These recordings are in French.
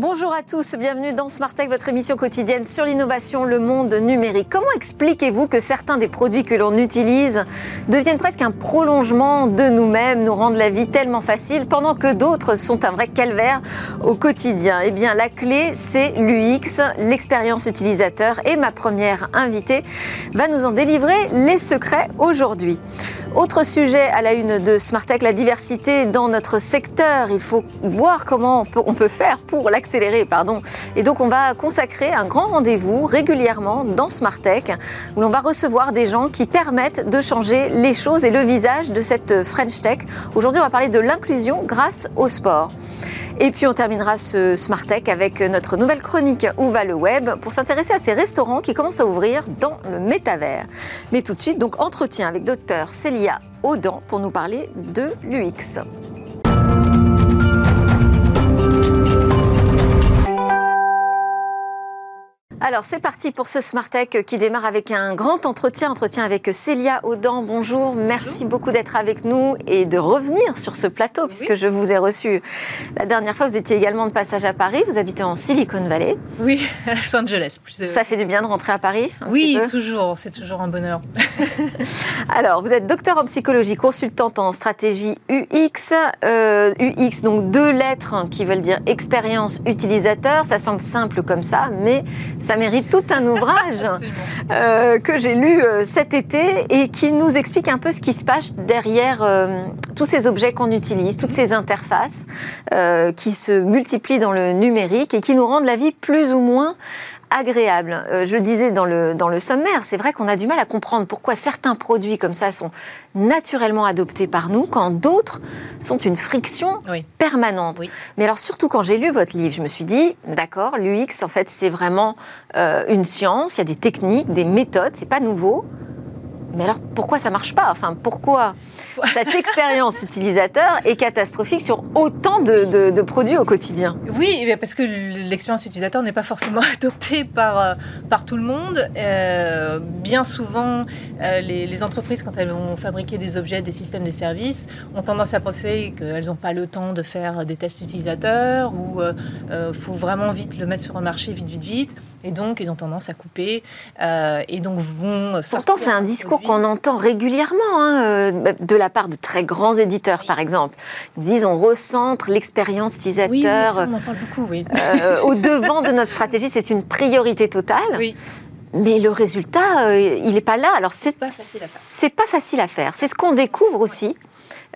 Bonjour à tous, bienvenue dans Smart Tech, votre émission quotidienne sur l'innovation, le monde numérique. Comment expliquez-vous que certains des produits que l'on utilise deviennent presque un prolongement de nous-mêmes, nous rendent la vie tellement facile, pendant que d'autres sont un vrai calvaire au quotidien? Eh bien, la clé, c'est l'UX, l'expérience utilisateur, et ma première invitée va nous en délivrer les secrets aujourd'hui. Autre sujet à la une de Smart Tech, la diversité dans notre secteur. Il faut voir comment on peut, faire pour l'accélérer pardon. Et donc on va consacrer un grand rendez-vous régulièrement dans Smart Tech où l'on va recevoir des gens qui permettent de changer les choses et le visage de cette French Tech. Aujourd'hui, on va parler de l'inclusion grâce au sport. Et puis on terminera ce Smart Tech avec notre nouvelle chronique Où va le web pour s'intéresser à ces restaurants qui commencent à ouvrir dans le métavers. Mais tout de suite, donc entretien avec docteur Célia Audan pour nous parler de l'UX. Alors c'est parti pour ce Smart Tech qui démarre avec un grand entretien, entretien avec Célia Audan. Bonjour, merci beaucoup d'être avec nous et de revenir sur ce plateau puisque je vous ai reçu la dernière fois. Vous étiez également de passage à Paris, vous habitez en Silicon Valley. Oui, à Los Angeles. Plus Ça fait du bien de rentrer à Paris Oui, toujours, c'est toujours un bonheur. Alors vous êtes docteur en psychologie, consultante en stratégie UX. Euh, UX, donc deux lettres qui veulent dire expérience utilisateur. Ça semble simple comme ça, mais ça mérite tout un ouvrage euh, que j'ai lu euh, cet été et qui nous explique un peu ce qui se passe derrière euh, tous ces objets qu'on utilise, toutes ces interfaces qui se multiplient dans le numérique et qui nous rendent la vie plus ou moins agréable. Euh, je le disais dans le, dans le sommaire, c'est vrai qu'on a du mal à comprendre pourquoi certains produits comme ça sont naturellement adoptés par nous, quand d'autres sont une friction permanente. Mais alors surtout quand j'ai lu votre livre, je me suis dit, d'accord, l'UX, en fait, c'est vraiment euh, une science, il y a des techniques, des méthodes, c'est pas nouveau. Mais alors pourquoi ça marche pas? Enfin, pourquoi? cette expérience utilisateur est catastrophique sur autant de, produits au quotidien Oui, parce que l'expérience utilisateur n'est pas forcément adoptée par, euh, par tout le monde. Euh, bien souvent, euh, les, entreprises, quand elles vont fabriquer des objets, des systèmes, des services, ont tendance à penser qu'elles n'ont pas le temps de faire des tests utilisateurs ou il faut vraiment vite le mettre sur un marché, vite, vite, vite. Et donc, ils ont tendance à couper et donc vont... Pourtant, c'est un discours qu'on entend régulièrement hein, de la part de très grands éditeurs, par exemple. Ils disent on recentre l'expérience utilisateur oui, on en parle beaucoup, oui. Euh, au devant de notre stratégie. C'est une priorité totale. Mais le résultat, euh, il n'est pas là. Alors, c'est pas facile à faire. C'est ce qu'on découvre aussi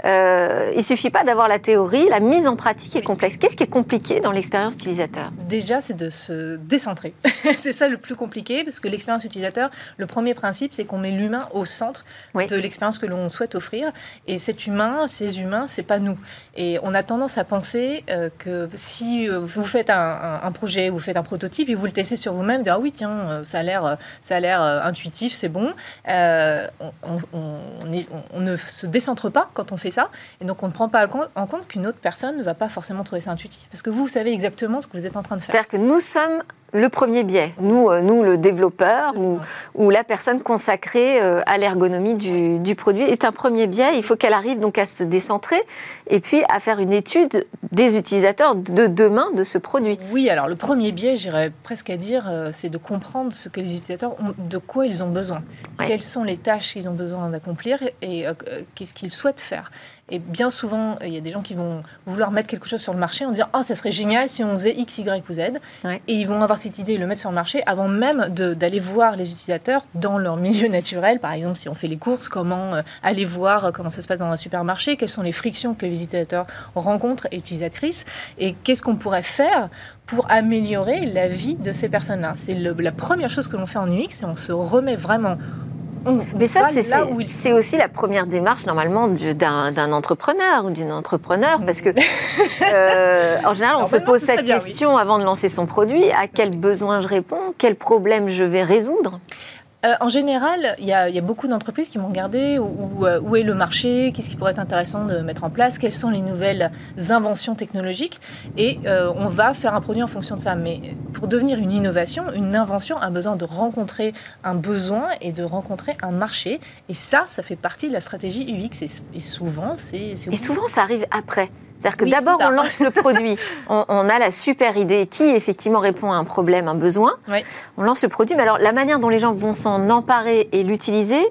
euh, il suffit pas d'avoir la théorie, la mise en pratique est complexe. Qu'est-ce qui est compliqué dans l'expérience utilisateur? Déjà, c'est de se décentrer. c'est ça le plus compliqué, parce que l'expérience utilisateur, le premier principe, c'est qu'on met l'humain au centre de l'expérience que l'on souhaite offrir. Et cet humain, ces humains, c'est pas nous. Et on a tendance à penser euh, que si euh, vous faites un, projet, vous faites un prototype et vous le testez sur vous-même, ah oui, tiens, euh, ça a l'air, ça a l'air intuitif, c'est bon. On, on, ne se décentre pas quand on ça. Et donc, on ne prend pas en compte qu'une autre personne ne va pas forcément trouver ça intuitif. Parce que vous, vous savez exactement ce que vous êtes en train de faire. C'est-à-dire que nous sommes le premier biais, nous, euh, nous le développeur ou, ou, la personne consacrée euh, à l'ergonomie du, du, produit est un premier biais. Il faut qu'elle arrive donc à se décentrer et puis à faire une étude des utilisateurs de demain de ce produit. Oui, alors le premier biais, j'irais presque à dire, euh, c'est de comprendre ce que les utilisateurs ont, de quoi ils ont besoin, quelles sont les tâches qu'ils ont besoin d'accomplir et qu'est-ce qu'ils souhaitent faire. Et bien souvent, il y a des gens qui vont vouloir mettre quelque chose sur le marché en disant Ah, oh, ça serait génial si on faisait X, Y ou Z. Et ils vont avoir cette idée de le mettre sur le marché avant même d'aller voir les utilisateurs dans leur milieu naturel. Par exemple, si on fait les courses, comment euh, aller voir euh, comment ça se passe dans un supermarché, quelles sont les frictions que les utilisateurs rencontrent et utilisatrices, et qu'est-ce qu'on pourrait faire pour améliorer la vie de ces personnes-là. C'est la première chose que l'on fait en UX, c'est on se remet vraiment mais ça, c'est aussi la première démarche normalement d'un entrepreneur ou d'une entrepreneur, parce que euh, en général, on se pose cette question avant de lancer son produit. À quel besoin je réponds, quel problème je vais résoudre? Euh, en général, il y, a beaucoup d'entreprises qui vont regarder où, euh, où, est le marché, qu'est-ce qui pourrait être intéressant de mettre en place, quelles sont les nouvelles inventions technologiques, et euh, on va faire un produit en fonction de ça. Mais pour devenir une innovation, une invention a besoin de rencontrer un besoin et de rencontrer un marché, et ça, ça fait partie de la stratégie UX. Et, souvent, c'est... Et souvent, ça arrive après. C'est-à-dire que d'abord, on lance le produit, on, a la super idée qui effectivement répond à un problème, un besoin. On lance le produit, mais alors la manière dont les gens vont s'en emparer et l'utiliser,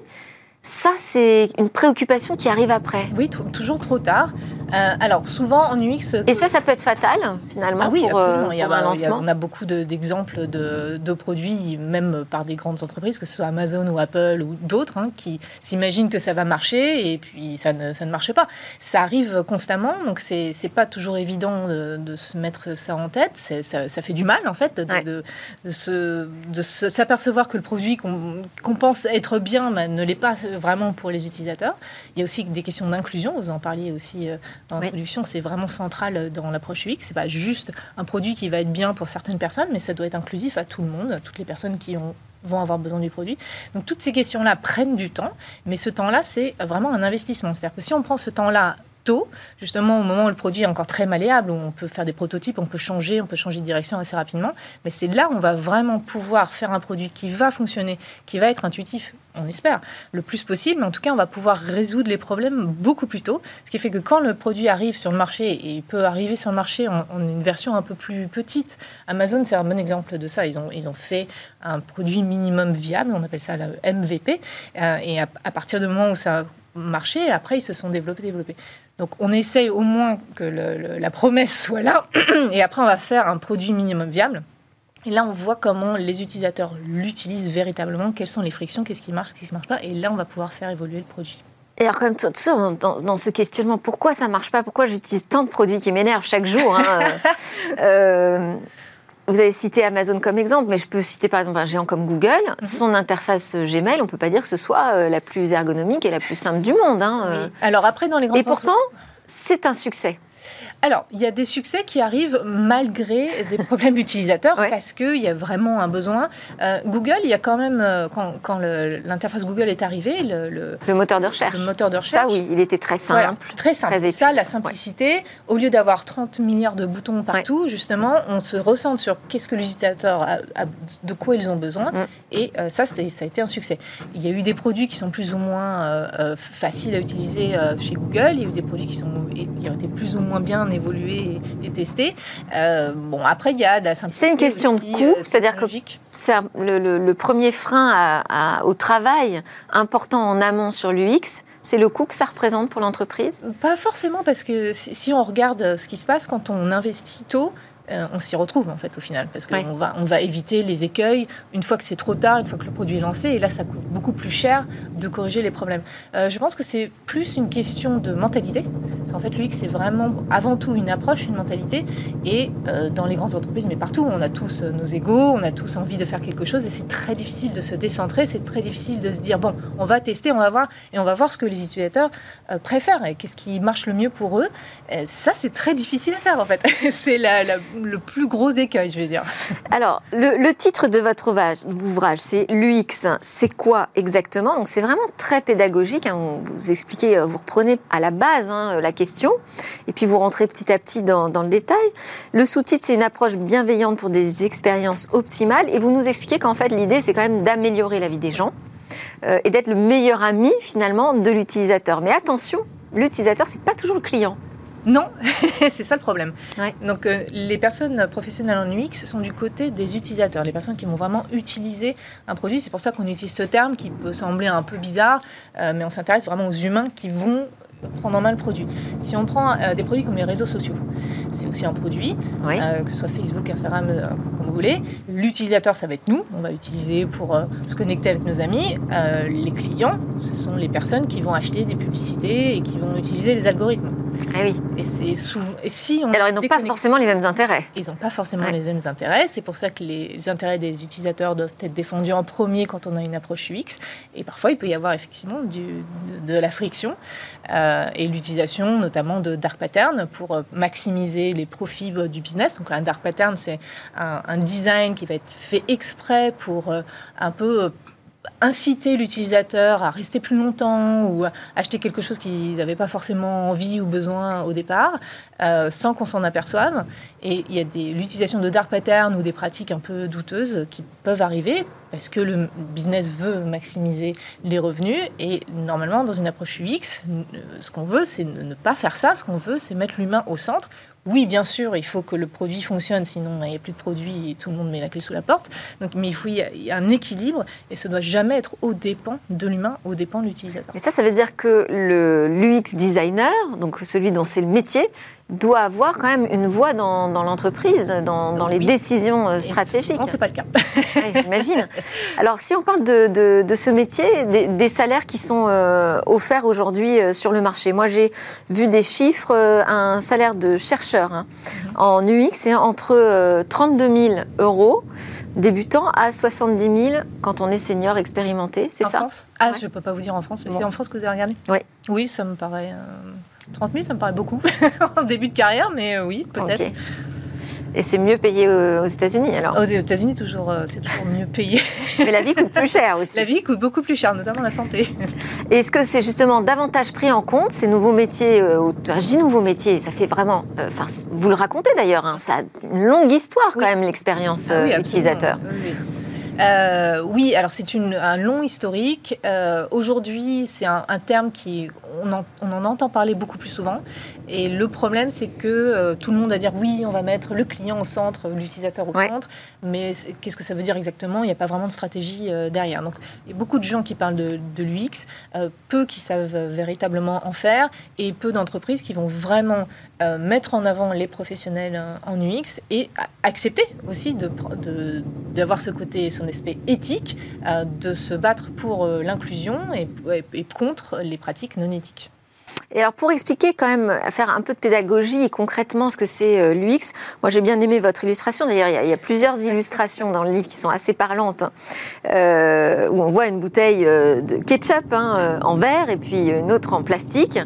ça, c'est une préoccupation qui arrive après. Oui, toujours trop tard. Euh, alors souvent en UX. Et ça, ça peut être fatal finalement. Ah oui, pour, euh, il y a, un lancement. on a beaucoup d'exemples de, de, produits, même par des grandes entreprises, que ce soit Amazon ou Apple ou d'autres, hein, qui s'imaginent que ça va marcher et puis ça ne, ça ne marche pas. Ça arrive constamment, donc c'est n'est pas toujours évident de, se mettre ça en tête. Ça, ça, fait du mal en fait de, de s'apercevoir que le produit qu'on pense être bien bah, ne l'est pas vraiment pour les utilisateurs. Il y a aussi des questions d'inclusion. Vous en parliez aussi. Euh, dans la production, c'est vraiment central dans l'approche UX. C'est pas juste un produit qui va être bien pour certaines personnes, mais ça doit être inclusif à tout le monde, à toutes les personnes qui vont avoir besoin du produit. Donc toutes ces questions-là prennent du temps, mais ce temps-là, c'est vraiment un investissement. C'est-à-dire que si on prend ce temps-là tôt, justement au moment où le produit est encore très malléable, où on peut faire des prototypes, on peut changer, on peut changer de direction assez rapidement. Mais c'est là où on va vraiment pouvoir faire un produit qui va fonctionner, qui va être intuitif, on espère, le plus possible. Mais en tout cas, on va pouvoir résoudre les problèmes beaucoup plus tôt. Ce qui fait que quand le produit arrive sur le marché, et il peut arriver sur le marché en, une version un peu plus petite, Amazon, c'est un bon exemple de ça. Ils ont, ils ont fait un produit minimum viable, on appelle ça le MVP. Euh, et à, à, partir du moment où ça marché, après ils se sont développés, développés. Donc on essaye au moins que la promesse soit là, et après on va faire un produit minimum viable. Et là, on voit comment les utilisateurs l'utilisent véritablement, quelles sont les frictions, qu'est-ce qui marche, qu'est-ce qui ne marche pas, et là, on va pouvoir faire évoluer le produit. Et alors, quand même, dans, dans, ce questionnement, pourquoi ça ne marche pas? Pourquoi j'utilise tant de produits qui m'énervent chaque jour hein, euh, vous avez cité Amazon comme exemple, mais je peux citer par exemple un géant comme Google. Mhm. Son interface Gmail, on ne peut pas dire que ce soit euh, la plus ergonomique et la plus simple du monde. Hein, euh. Alors après, dans les grandes Et pourtant, c'est un succès. Alors, il y a des succès qui arrivent malgré des problèmes d'utilisateurs parce qu'il y a vraiment un besoin. Euh, Google, il y a quand même, euh, quand, l'interface Google est arrivée, le, le, moteur de recherche. Le moteur de recherche. Ça, oui, il était très simple. très simple. Très ça, la simplicité, au lieu d'avoir 30 milliards de boutons partout, justement, on se ressent sur qu'est-ce que l'utilisateur a, de quoi ils ont besoin. Mm. Et euh, ça, ça a été un succès. Il y a eu des produits qui sont plus ou moins faciles à utiliser chez Google. Il y a eu des produits qui, sont, qui ont été plus ou moins bien évoluer et, tester. Euh, bon, après, il y a de la C'est une question de coût, euh, c'est-à-dire que le, premier frein au travail important en amont sur l'UX. C'est le coût que ça représente pour l'entreprise? Pas forcément, parce que si on regarde ce qui se passe quand on investit tôt, euh, on s'y retrouve en fait au final parce qu'on va, on va éviter les écueils une fois que c'est trop tard, une fois que le produit est lancé et là ça coûte beaucoup plus cher de corriger les problèmes. Euh, je pense que c'est plus une question de mentalité. En fait, lui, c'est vraiment avant tout une approche, une mentalité et euh, dans les grandes entreprises, mais partout, on a tous nos égaux, on a tous envie de faire quelque chose et c'est très difficile de se décentrer, c'est très difficile de se dire bon, on va tester, on va voir et on va voir ce que les utilisateurs préfèrent et qu'est-ce qui marche le mieux pour eux. ça, c'est très difficile à faire en fait. c'est la le plus gros écueil, je vais dire. Alors, le, titre de votre ouvrage, c'est l'UX. C'est quoi exactement? Donc, c'est vraiment très pédagogique. Hein. Vous expliquez, euh, vous reprenez à la base hein, la question, et puis vous rentrez petit à petit dans, le détail. Le sous-titre, c'est une approche bienveillante pour des expériences optimales, et vous nous expliquez qu'en fait, l'idée, c'est quand même d'améliorer la vie des gens euh, et d'être le meilleur ami finalement de l'utilisateur. Mais attention, l'utilisateur, c'est pas toujours le client. Non, c'est ça le problème. Donc euh, les personnes professionnelles en UX sont du côté des utilisateurs, les personnes qui vont vraiment utiliser un produit. C'est pour ça qu'on utilise ce terme qui peut sembler un peu bizarre, euh, mais on s'intéresse vraiment aux humains qui vont prendre en main le produit. Si on prend euh, des produits comme les réseaux sociaux, c'est aussi un produit, que ce soit Facebook, Instagram, comme vous voulez. L'utilisateur, ça va être nous, on va utiliser pour se connecter avec nos amis. les clients, ce sont les personnes qui vont acheter des publicités et qui vont utiliser les algorithmes. Ah oui. Et c'est souvent. Et si on Alors ils n'ont pas forcément les mêmes intérêts. Ils n'ont pas forcément les mêmes intérêts. C'est pour ça que les intérêts des utilisateurs doivent être défendus en premier quand on a une approche UX. Et parfois, il peut y avoir effectivement du, de, la friction euh, et l'utilisation notamment de dark patterns pour euh, maximiser les profits du business. Donc un dark pattern, c'est un, design qui va être fait exprès pour euh, un peu inciter l'utilisateur à rester plus longtemps ou acheter quelque chose qu'ils n'avaient pas forcément envie ou besoin au départ, euh, sans qu'on s'en aperçoive. Et il y a l'utilisation de dark patterns ou des pratiques un peu douteuses qui peuvent arriver parce que le business veut maximiser les revenus. Et normalement, dans une approche UX, ce qu'on veut, c'est ne pas faire ça. Ce qu'on veut, c'est mettre l'humain au centre oui, bien sûr, il faut que le produit fonctionne, sinon il n'y a plus de produit et tout le monde met la clé sous la porte. Donc, mais il faut y un équilibre et ça ne doit jamais être au dépens de l'humain, au dépens de l'utilisateur. Et ça, ça veut dire que l'UX designer, donc celui dont c'est le métier, doit avoir quand même une voix dans, l'entreprise, dans, les décisions euh, stratégiques. Non, ce n'est pas le cas. J'imagine. Alors, si on parle de, ce métier, des, salaires qui sont euh, offerts aujourd'hui euh, sur le marché, moi j'ai vu des chiffres, un salaire de chercheur hein, mhm. en UX, c'est entre 32 000 euros débutant à 70 000 quand on est senior expérimenté, c'est ça? France? Ah, je ne peux pas vous dire en France, mais c'est en France que vous avez regardé? Oui. Oui, ça me paraît... 30 000, ça me paraît beaucoup en début de carrière, mais euh, oui, peut-être. Et c'est mieux payé aux États-Unis alors? Aux États-Unis, toujours, euh, c'est toujours mieux payé. Mais la vie coûte plus cher aussi. La vie coûte beaucoup plus cher, notamment la santé. Est-ce que c'est justement davantage pris en compte ces nouveaux métiers euh, Je dis nouveaux métiers, ça fait vraiment. Enfin, vous le racontez d'ailleurs, hein, ça a une longue histoire quand même l'expérience ah utilisateur. Oui, euh, oui, alors c'est un long historique. Euh, aujourd'hui, c'est un, terme qui on en, entend parler beaucoup plus souvent. Et le problème, c'est que euh, tout le monde va dire oui, on va mettre le client au centre, l'utilisateur au centre. Mais qu'est-ce que ça veut dire exactement? Il n'y a pas vraiment de stratégie derrière. Donc, il y a beaucoup de gens qui parlent de, de l'UX, peu qui savent véritablement en faire, et peu d'entreprises qui vont vraiment mettre en avant les professionnels en UX et accepter aussi d'avoir de, ce côté un aspect éthique euh, de se battre pour euh, l'inclusion et, contre les pratiques non éthiques. Et alors pour expliquer quand même, faire un peu de pédagogie et concrètement ce que c'est euh, l'UX, moi j'ai bien aimé votre illustration. D'ailleurs, il, y, a plusieurs illustrations dans le livre qui sont assez parlantes, hein. où on voit une bouteille de ketchup hein, en verre et puis une autre en plastique.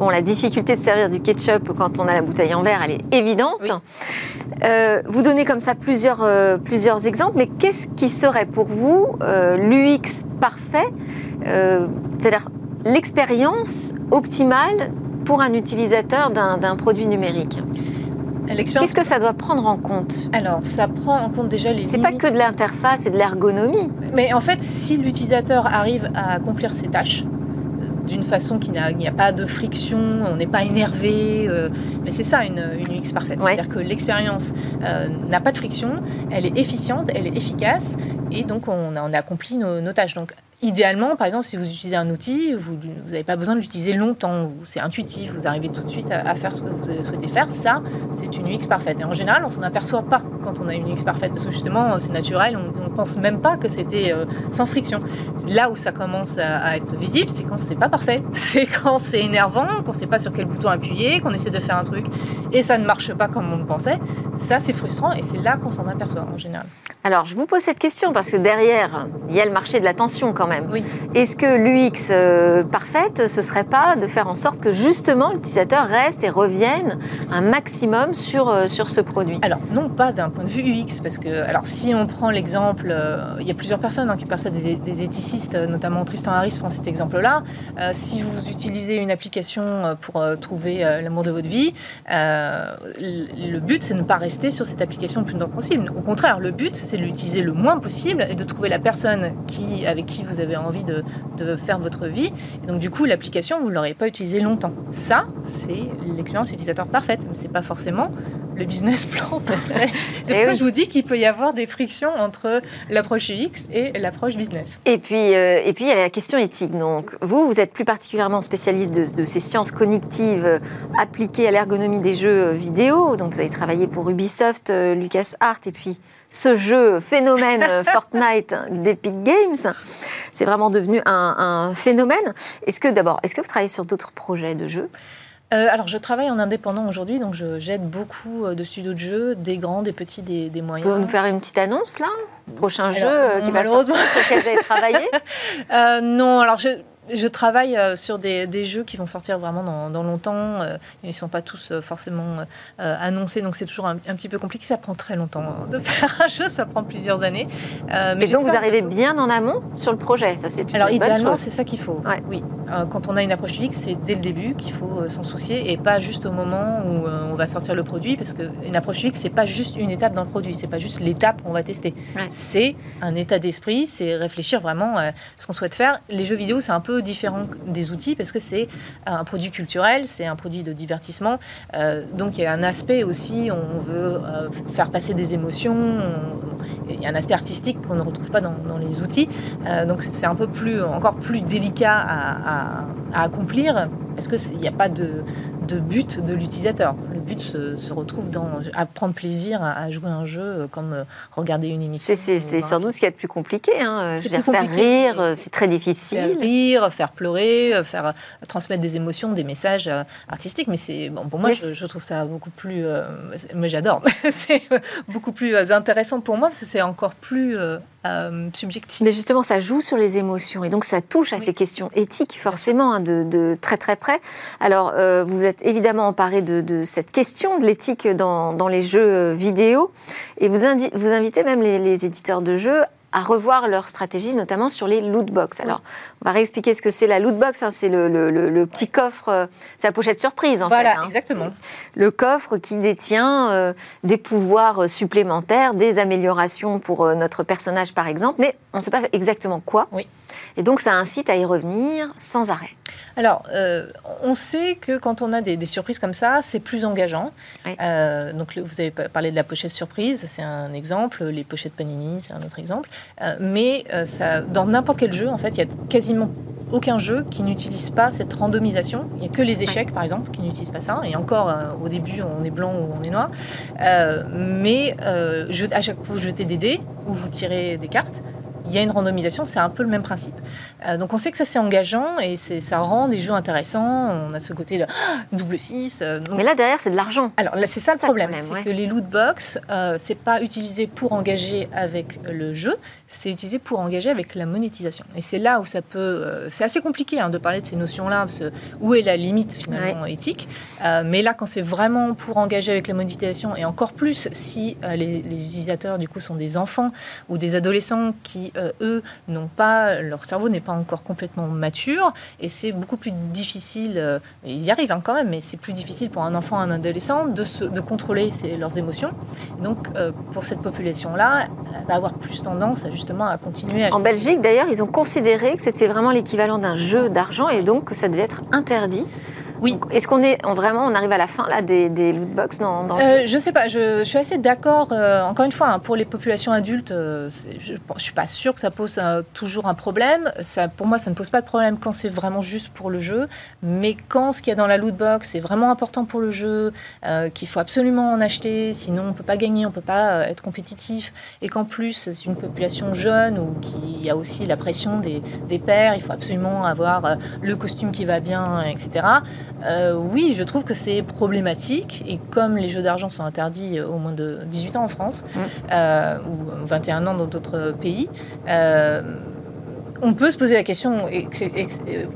Bon, la difficulté de servir du ketchup quand on a la bouteille en verre, elle est évidente. Euh, vous donnez comme ça plusieurs, euh, plusieurs exemples, mais qu'est-ce qui serait pour vous euh, l'UX parfait C'est-à-dire l'expérience optimale pour un utilisateur d'un produit numérique Qu'est-ce que ça doit prendre en compte? Alors, ça prend en compte déjà les. C'est pas que de l'interface et de l'ergonomie. Mais en fait, si l'utilisateur arrive à accomplir ses tâches, d'une façon qui n'a, n'y a pas de friction, on n'est pas énervé. Euh, mais c'est ça une, une UX parfaite. C'est-à-dire que l'expérience euh, n'a pas de friction, elle est efficiente, elle est efficace, et donc on a, on a accompli nos, nos tâches. Donc Idéalement, par exemple, si vous utilisez un outil, vous n'avez pas besoin de l'utiliser longtemps, c'est intuitif, vous arrivez tout de suite à, faire ce que vous souhaitez faire. Ça, c'est une UX parfaite. Et en général, on s'en aperçoit pas quand on a une UX parfaite, parce que justement, c'est naturel, on ne pense même pas que c'était euh, sans friction. Là où ça commence à, être visible, c'est quand c'est pas parfait. C'est quand c'est énervant, qu'on ne sait pas sur quel bouton appuyer, qu'on essaie de faire un truc et ça ne marche pas comme on le pensait. Ça, c'est frustrant et c'est là qu'on s'en aperçoit en général. Alors, je vous pose cette question parce que derrière, il y a le marché de l'attention quand même. Est-ce que l'UX euh, parfaite, ce serait pas de faire en sorte que justement l'utilisateur reste et revienne un maximum sur, euh, sur ce produit? Alors, non pas d'un point de vue UX, parce que alors, si on prend l'exemple, euh, il y a plusieurs personnes hein, qui parlent ça, des, des, éthicistes, notamment Tristan Harris prend cet exemple-là. si vous utilisez une application pour trouver l'amour de votre vie, le but, c'est de ne pas rester sur cette application le plus longtemps possible. Au contraire, le but, c'est de l'utiliser le moins possible et de trouver la personne qui, avec qui vous avez envie de, faire votre vie. Et donc du coup, l'application, vous ne l'aurez pas utilisée longtemps. Ça, c'est l'expérience utilisateur parfaite, mais ce n'est pas forcément le business plan parfait. C'est pour ça que je vous dis qu'il peut y avoir des frictions entre l'approche UX et l'approche business. Et puis, euh, et puis, il y a la question éthique. Donc, vous, vous êtes plus particulièrement spécialiste de, de ces sciences cognitives euh, appliquées à l'ergonomie des jeux vidéo. Donc, vous avez travaillé pour Ubisoft, euh, LucasArts, et puis ce jeu phénomène Fortnite d'Epic Games. C'est vraiment devenu un, phénomène. Est-ce que d'abord, est-ce que vous travaillez sur d'autres projets de jeux? Euh, alors, je travaille en indépendant aujourd'hui, donc j'aide beaucoup euh, de studios de jeux, des grands, des petits, des, moyens. Vous pouvez nous faire une petite annonce là? Prochain jeu euh, qui va sortir sur lequel vous avez travaillé? Non, alors je, je travaille euh, sur des, jeux qui vont sortir vraiment dans, longtemps. Euh, ils ne sont pas tous euh, forcément annoncés, donc c'est toujours un, petit peu compliqué. Ça prend très longtemps hein, de faire un jeu, ça prend plusieurs années. mais Et donc vous arrivez bien en amont sur le projet, ça c'est Alors idéalement, c'est ça qu'il faut. Oui, quand on a une approche publique, c'est dès le début qu'il faut s'en soucier et pas juste au moment où on va sortir le produit, parce qu'une approche publique, c'est pas juste une étape dans le produit, c'est pas juste l'étape qu'on va tester. C'est un état d'esprit, c'est réfléchir vraiment à ce qu'on souhaite faire. Les jeux vidéo, c'est un peu différent des outils parce que c'est un produit culturel, c'est un produit de divertissement. Euh, donc il y a un aspect aussi, on veut euh, faire passer des émotions. il y a un aspect artistique qu'on ne retrouve pas dans, les outils. Euh, donc c'est un peu plus, encore plus délicat à, à accomplir parce qu'il n'y a pas de, de but de l'utilisateur. Le but se, retrouve dans à prendre plaisir à, jouer un jeu euh, comme euh, regarder une émission. C'est sans doute ce qui est le plus compliqué. Hein. Je veux dire, faire rire, euh, c'est très difficile. Faire rire, faire pleurer, faire transmettre des émotions, des messages artistiques. Mais c'est bon, pour moi, je, trouve ça beaucoup plus. mais j'adore. c'est beaucoup plus intéressant pour moi parce que c'est encore plus subjectif. Mais justement, ça joue sur les émotions et donc ça touche à ces questions éthiques forcément hein, de, de, très très près. Alors, vous êtes évidemment emparé de, cette question de l'éthique dans, les jeux euh, vidéo et vous, vous invitez même les, éditeurs de jeux à revoir leur stratégie, notamment sur les loot box. Alors, on va réexpliquer ce que c'est la loot box. Hein. c'est le, petit coffre, euh, c'est la pochette surprise en voilà, fait. Hein. exactement. Le coffre qui détient euh, des pouvoirs supplémentaires, des améliorations pour notre personnage par exemple, mais on ne sait pas exactement quoi. Oui. Et donc, ça incite à y revenir sans arrêt. Alors, euh, on sait que quand on a des, surprises comme ça, c'est plus engageant. Euh, donc, vous avez parlé de la pochette surprise, c'est un exemple. Les pochettes Panini, c'est un autre exemple. Euh, mais ça, dans n'importe quel jeu, en fait, il y a quasiment aucun jeu qui n'utilise pas cette randomisation. Il n'y a que les échecs, par exemple, qui n'utilisent pas ça. Et encore, au début, on est blanc ou on est noir. mais à chaque fois, vous jetez des dés ou vous tirez des cartes il y a une randomisation, c'est un peu le même principe. Euh, donc on sait que ça c'est engageant et ça rend des jeux intéressants. On a ce côté là, double 6. Euh, Mais là derrière c'est de l'argent. Alors là c'est ça, le problème, c'est que les loot box, euh, c'est pas utilisé pour engager avec le jeu, c'est utilisé pour engager avec la monétisation. Et c'est là où ça peut, euh, c'est assez compliqué hein, de parler de ces notions-là, parce que où est la limite finalement éthique. mais là quand c'est vraiment pour engager avec la monétisation et encore plus si les, utilisateurs du coup sont des enfants ou des adolescents qui euh, eux, n'ont pas, leur cerveau n'est pas encore complètement mature et c'est beaucoup plus difficile, euh, ils y arrivent hein, quand même, mais c'est plus difficile pour un enfant, un adolescent de, se, de contrôler leurs émotions. Donc, euh, pour cette population-là, elle va avoir plus tendance à, justement à continuer à... En Belgique, d'ailleurs, ils ont considéré que c'était vraiment l'équivalent d'un jeu d'argent et donc que ça devait être interdit. Oui. Est-ce qu'on est vraiment, on arrive à la fin là des, des loot box dans, dans euh, Je sais pas. Je, suis assez d'accord. Euh, encore une fois, hein, pour les populations adultes, euh, je, ne suis pas sûre que ça pose toujours un problème. Ça, pour moi, ça ne pose pas de problème quand c'est vraiment juste pour le jeu. Mais quand ce qu'il y a dans la loot box est vraiment important pour le jeu, qu'il faut absolument en acheter, sinon on peut pas gagner, on peut pas être compétitif, et qu'en plus c'est une population jeune ou qui a aussi la pression des, des pères, il faut absolument avoir le costume qui va bien, etc. Euh, oui, je trouve que c'est problématique. Et comme les jeux d'argent sont interdits au moins de 18 ans en France, mmh. euh, ou 21 ans dans d'autres pays, euh, on peut se poser la question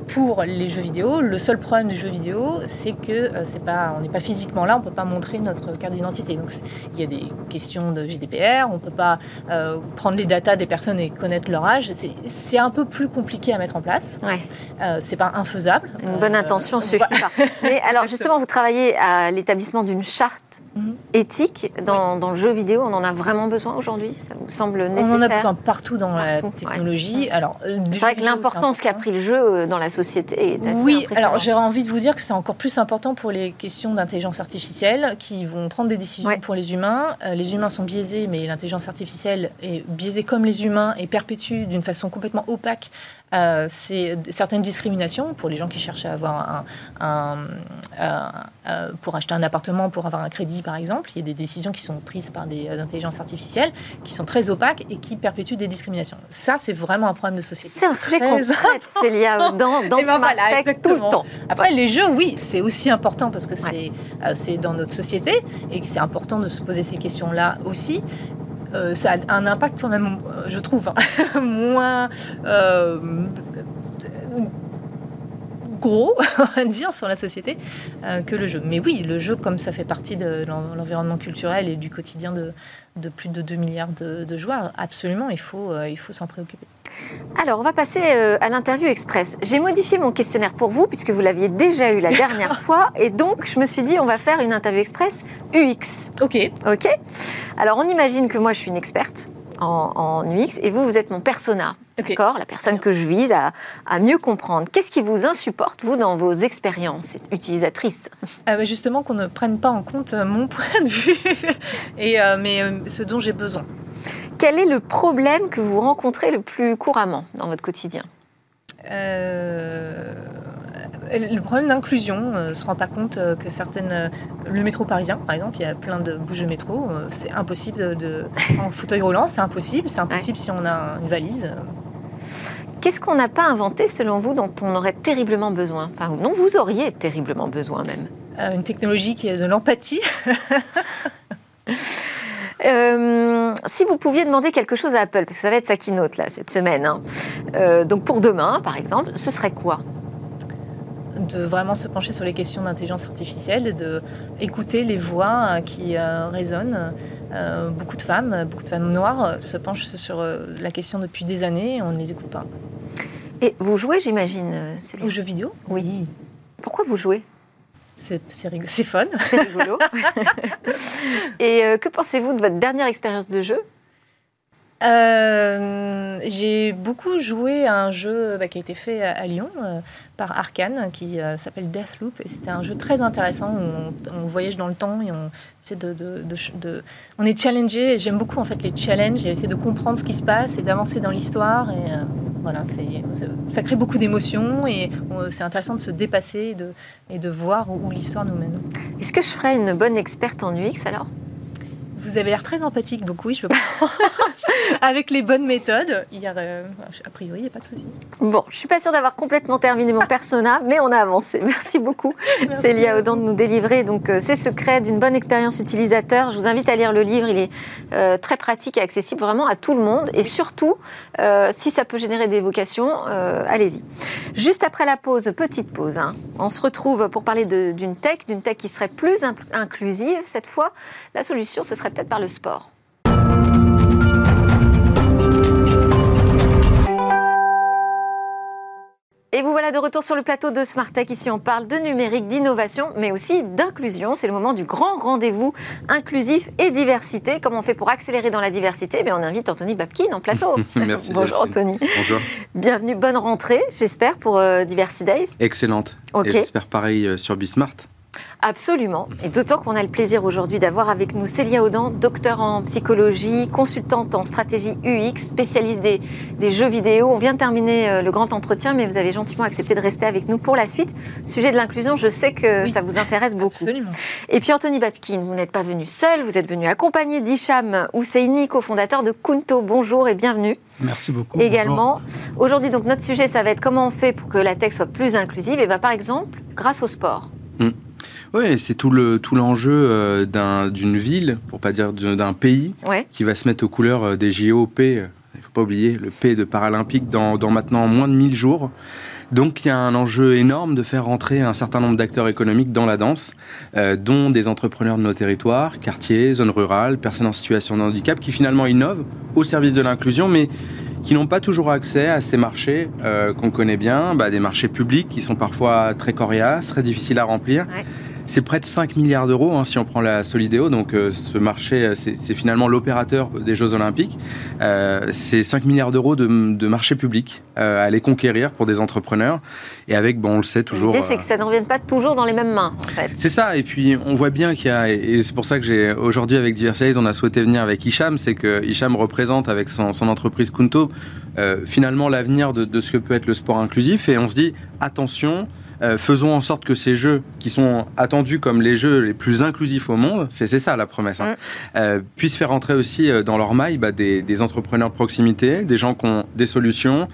pour les jeux vidéo. Le seul problème du jeu vidéo, c'est que euh, c'est pas, on n'est pas physiquement là, on peut pas montrer notre carte d'identité. Donc il y a des questions de GDPR, on peut pas euh, prendre les datas des personnes et connaître leur âge. C'est un peu plus compliqué à mettre en place. Ouais. Euh, c'est pas infaisable. Une bonne intention suffit pas. Mais alors justement, vous travaillez à l'établissement d'une charte mhm. éthique dans, dans, le jeu vidéo. On en a vraiment besoin aujourd'hui? Ça vous semble nécessaire On en a besoin partout dans la technologie. Alors c'est vrai que l'importance qu'a pris le jeu euh, dans la société est assez Oui, alors j'aurais envie de vous dire que c'est encore plus important pour les questions d'intelligence artificielle qui vont prendre des décisions pour les humains. Euh, les humains sont biaisés, mais l'intelligence artificielle est biaisée comme les humains et perpétue d'une façon complètement opaque euh, c'est certaines discriminations pour les gens qui cherchent à avoir un, pour acheter un appartement, pour avoir un crédit par exemple. Il y a des décisions qui sont prises par des intelligences artificielles qui sont très opaques et qui perpétuent des discriminations. Ça, c'est vraiment un problème de société. C'est un sujet qu'on traite, Célia, dans, dans ben Smart tout le temps. Après, les jeux, oui, c'est aussi important parce que c'est euh, c'est dans notre société et que c'est important de se poser ces questions-là aussi. Euh, ça a un impact quand même, euh, je trouve, hein, moins gros, on va dire, sur la société que le jeu. Mais oui, le jeu, comme ça fait partie de l'environnement culturel et du quotidien de, de plus de 2 milliards de, joueurs, absolument, il faut, il faut s'en préoccuper. Alors, on va passer euh, à l'interview express. J'ai modifié mon questionnaire pour vous, puisque vous l'aviez déjà eu la dernière fois. Et donc, je me suis dit, on va faire une interview express UX. OK. OK. Alors, on imagine que moi, je suis une experte en, UX et vous, vous êtes mon persona. D'accord? La personne que je vise à, mieux comprendre. Qu'est-ce qui vous insupporte, vous, dans vos expériences utilisatrices? Ah Justement, qu'on ne prenne pas en compte euh, mon point de vue, et, euh, mais ce dont j'ai besoin. Quel est le problème que vous rencontrez le plus couramment dans votre quotidien? Euh, le problème d'inclusion, on euh, ne se rend pas compte euh, que certaines. Le métro parisien, par exemple, il y a plein de bouches de métro. C'est impossible de, En fauteuil roulant, c'est impossible. C'est impossible si on a une valise. Qu'est-ce qu'on n'a pas inventé, selon vous, dont on aurait terriblement besoin? Enfin, non, vous auriez terriblement besoin même? une technologie qui est de l'empathie. Euh, si vous pouviez demander quelque chose à Apple, parce que ça va être sa keynote là cette semaine, hein, euh, donc pour demain par exemple, ce serait quoi? De vraiment se pencher sur les questions d'intelligence artificielle et de écouter les voix euh, qui résonnent. beaucoup de femmes, beaucoup de femmes noires se penchent sur la question depuis des années et on ne les écoute pas. Et vous jouez, j'imagine, Aux jeux vidéo? Oui. Pourquoi vous jouez? C'est fun. C'est rigolo. Et euh, que pensez-vous de votre dernière expérience de jeu? Euh, j'ai beaucoup joué à un jeu bah, qui a été fait à, Lyon euh, par Arkane qui s'appelle Deathloop et c'était un jeu très intéressant où on, voyage dans le temps et on de, de, on est challengé j'aime beaucoup en fait les challenges et essayer de comprendre ce qui se passe et d'avancer dans l'histoire et voilà ça crée beaucoup d'émotions et c'est intéressant de se dépasser et de, et de voir où, où l'histoire nous mène. Est-ce que je ferais une bonne experte en UX alors? Vous avez l'air très empathique, donc oui, je pense. Avec les bonnes méthodes, il y a, euh, a priori, il n'y a pas de souci. Bon, je suis pas sûre d'avoir complètement terminé mon persona, mais on a avancé. Merci beaucoup, Célia Audan, de nous délivrer donc euh, ces secrets d'une bonne expérience utilisateur. Je vous invite à lire le livre. Il est euh, très pratique et accessible vraiment à tout le monde. Et surtout, si ça peut générer des vocations, allez-y. Juste après la pause, petite pause, hein, on se retrouve pour parler d'une tech, d'une tech qui serait plus inclusive cette fois. La solution, ce serait peut-être par le sport. Et vous voilà de retour sur le plateau de Smart Tech. Ici, on parle de numérique, d'innovation, mais aussi d'inclusion. C'est le moment du grand rendez-vous inclusif et diversité. Comment on fait pour accélérer dans la diversité? Eh On invite Anthony Babkin en plateau. Merci. Bonjour Anthony. Bonjour. Bienvenue, bonne rentrée, j'espère, pour euh, Diversity Days. Excellente. Et j'espère pareil euh, sur Bismart. Absolument. Et d'autant qu'on a le plaisir aujourd'hui d'avoir avec nous Célia Audan, docteur en psychologie, consultante en stratégie UX, spécialiste des, jeux vidéo. On vient de terminer euh, le grand entretien, mais vous avez gentiment accepté de rester avec nous pour la suite. Sujet de l'inclusion, je sais que ça vous intéresse beaucoup. Absolument. Et puis Anthony Babkin, vous n'êtes pas venu seul, vous êtes venu accompagné d'Hicham Ousseini, cofondateur de Kunto. Bonjour et bienvenue. Merci beaucoup. Également. Aujourd'hui, donc notre sujet, ça va être comment on fait pour que la tech soit plus inclusive. Et bien, par exemple, grâce au sport. Oui, c'est tout le tout l'enjeu euh, d'une ville, pour pas dire d'un pays, qui va se mettre aux couleurs euh, des JOP. Il faut pas oublier le P de paralympique dans, dans maintenant moins de 1000 jours. Donc il y a un enjeu énorme de faire rentrer un certain nombre d'acteurs économiques dans la danse, euh, dont des entrepreneurs de nos territoires, quartiers, zones rurales, personnes en situation de handicap, qui finalement innovent au service de l'inclusion, mais qui n'ont pas toujours accès à ces marchés qu'on connaît bien, bah, des marchés publics qui sont parfois très coriaces, très difficiles à remplir. C'est près de 5 milliards d'euros hein, si on prend la Solidéo. Donc euh, ce marché, euh, c'est finalement l'opérateur des Jeux Olympiques. Euh, c'est 5 milliards d'euros de, marché public à aller conquérir pour des entrepreneurs. Et avec, bon, on le sait toujours. L'idée, c'est que ça ne revienne pas toujours dans les mêmes mains, en fait. C'est ça. Et puis on voit bien qu'il y a, et c'est pour ça que j'ai aujourd'hui avec Diversize, on a souhaité venir avec Hicham, c'est que Hicham représente avec son, entreprise Kunto finalement l'avenir de, de ce que peut être le sport inclusif. Et on se dit attention. Euh, faisons en sorte que ces jeux, qui sont attendus comme les jeux les plus inclusifs au monde, c'est ça la promesse, hein, euh, puissent faire entrer aussi euh, dans leur maille bah, des, entrepreneurs de proximité, des gens qui ont des solutions,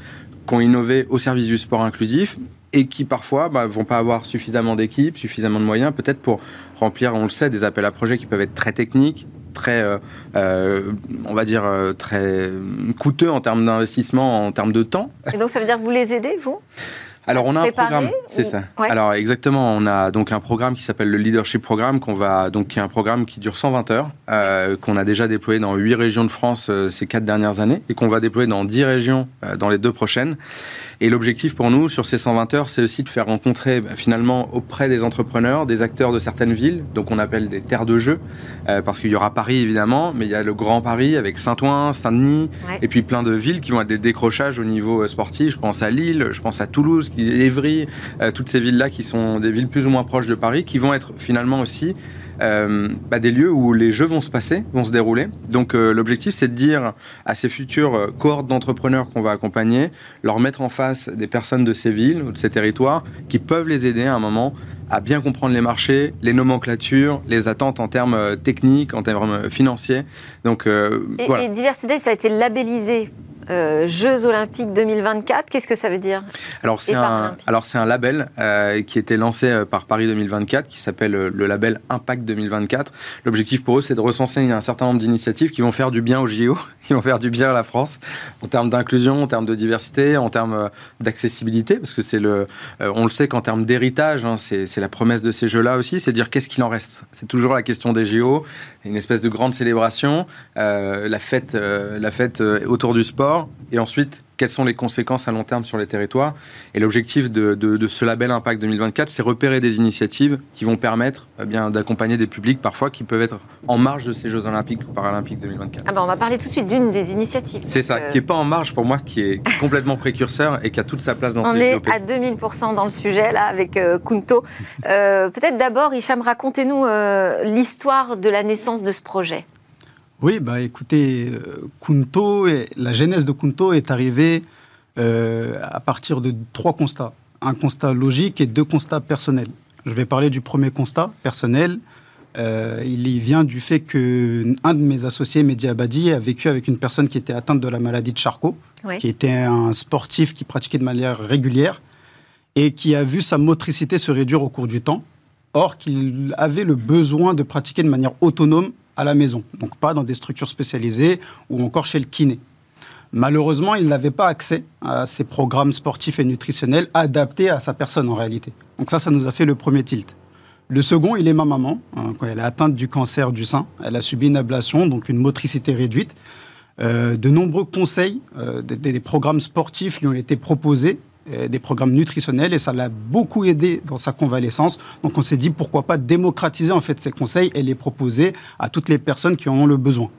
qui ont innové au service du sport inclusif et qui parfois ne bah, vont pas avoir suffisamment d'équipes, suffisamment de moyens, peut-être pour remplir, on le sait, des appels à projets qui peuvent être très techniques, très, on va dire, très coûteux en termes d'investissement, en termes de temps. Et donc ça veut dire que vous les aidez, vous? Alors on a un programme. C'est ça. Alors exactement, on a donc un programme qui s'appelle le Leadership Programme, qu'on va donc qui est un programme qui dure 120 heures, euh, qu'on a déjà déployé dans 8 régions de France euh, ces 4 dernières années et qu'on va déployer dans 10 régions euh, dans les deux prochaines. Et l'objectif pour nous sur ces 120 heures, c'est aussi de faire rencontrer bah, finalement auprès des entrepreneurs, des acteurs de certaines villes, donc on appelle des terres de jeu, parce qu'il y aura Paris évidemment, mais il y a le Grand Paris avec Saint-Ouen, Saint-Denis, et puis plein de villes qui vont être des décrochages au niveau sportif. Je pense à Lille, je pense à Toulouse, Évry, toutes ces villes-là qui sont des villes plus ou moins proches de Paris, qui vont être finalement aussi euh, bah, des lieux où les jeux vont se passer, vont se dérouler. Donc euh, l'objectif, c'est de dire à ces futures euh, cohortes d'entrepreneurs qu'on va accompagner, leur mettre en face des personnes de ces villes ou de ces territoires qui peuvent les aider à un moment à bien comprendre les marchés, les nomenclatures, les attentes en termes techniques, en termes financiers. Donc, et, voilà. et diversité, ça a été labellisé euh, Jeux Olympiques 2024. Qu'est-ce que ça veut dire Alors c'est un, alors c'est un label euh, qui était lancé euh, par Paris 2024, qui s'appelle le label Impact 2024. L'objectif pour eux, c'est de recenser un certain nombre d'initiatives qui vont faire du bien au JO, qui vont faire du bien à la France, en termes d'inclusion, en termes de diversité, en termes d'accessibilité, parce que c'est le, on le sait qu'en termes d'héritage, hein, c'est la promesse de ces jeux-là aussi, c'est de dire qu'est-ce qu'il en reste. C'est toujours la question des JO, une espèce de grande célébration, la fête, la fête autour du sport et ensuite quelles sont les conséquences à long terme sur les territoires. Et l'objectif de, ce label Impact 2024, c'est repérer des initiatives qui vont permettre eh bien d'accompagner des publics parfois qui peuvent être en marge de ces Jeux Olympiques ou Paralympiques 2024. Ah ben on va parler tout de suite d'une des initiatives. C'est ça, qui n'est pas en marge pour moi, qui est complètement précurseur et qui a toute sa place dans on est à 2000% dans le sujet là avec euh, Kunto. Euh, peut-être d'abord, Hicham, racontez-nous euh, l'histoire de la naissance de ce projet. Oui, bah écoutez, euh, Kunto, la genèse de Kunto est arrivée euh, à partir de trois constats. Un constat logique et deux constats personnels. Je vais parler du premier constat personnel. Euh, il vient du fait que un de mes associés, Mehdi Abadi, a vécu avec une personne qui était atteinte de la maladie de Charcot, qui était un sportif qui pratiquait de manière régulière et qui a vu sa motricité se réduire au cours du temps. Or, qu'il avait le besoin de pratiquer de manière autonome à la maison, donc pas dans des structures spécialisées ou encore chez le kiné. Malheureusement, il n'avait pas accès à ces programmes sportifs et nutritionnels adaptés à sa personne en réalité. Donc ça, ça nous a fait le premier tilt. Le second, il est ma maman. Hein, quand elle est atteinte du cancer du sein, elle a subi une ablation, donc une motricité réduite. Euh, de nombreux conseils, euh, des, programmes sportifs lui ont été proposés euh, des programmes nutritionnels et ça l'a beaucoup aidé dans sa convalescence. Donc on s'est dit pourquoi pas démocratiser en fait ces conseils et les proposer à toutes les personnes qui en ont le besoin.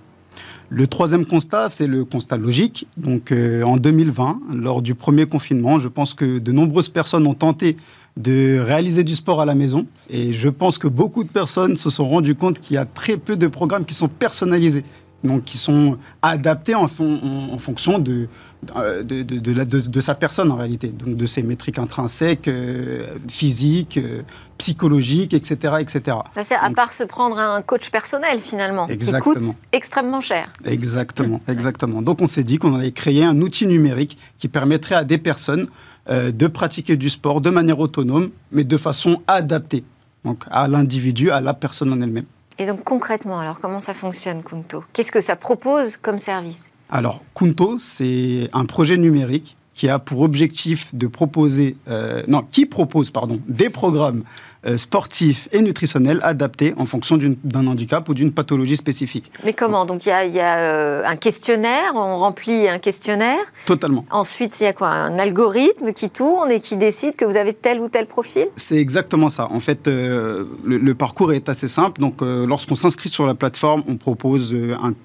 Le troisième constat, c'est le constat logique. Donc euh, en 2020, lors du premier confinement, je pense que de nombreuses personnes ont tenté de réaliser du sport à la maison et je pense que beaucoup de personnes se sont rendues compte qu'il y a très peu de programmes qui sont personnalisés donc qui sont adaptés en, en, fonction de, de, de, sa personne en réalité, donc de ses métriques intrinsèques, euh, physiques, euh, psychologiques, etc. etc. C'est à part se prendre un coach personnel finalement, qui coûte extrêmement cher. Exactement, exactement. Donc on s'est dit qu'on allait créer un outil numérique qui permettrait à des personnes euh, de pratiquer du sport de manière autonome, mais de façon adaptée donc à l'individu, à la personne en elle-même. Et donc concrètement, alors comment ça fonctionne Kunto? Qu'est-ce que ça propose comme service? Alors Kunto, c'est un projet numérique qui a pour objectif de proposer, euh, non, qui propose, pardon, des programmes euh, sportifs et nutritionnels adaptés en fonction d'un handicap ou d'une pathologie spécifique. Mais comment? Donc il y a, euh, un questionnaire, on remplit un questionnaire. Totalement. Ensuite, il y a quoi? Un algorithme qui tourne et qui décide que vous avez tel ou tel profil? C'est exactement ça. En fait, le, parcours est assez simple. Donc lorsqu'on s'inscrit sur la plateforme, on propose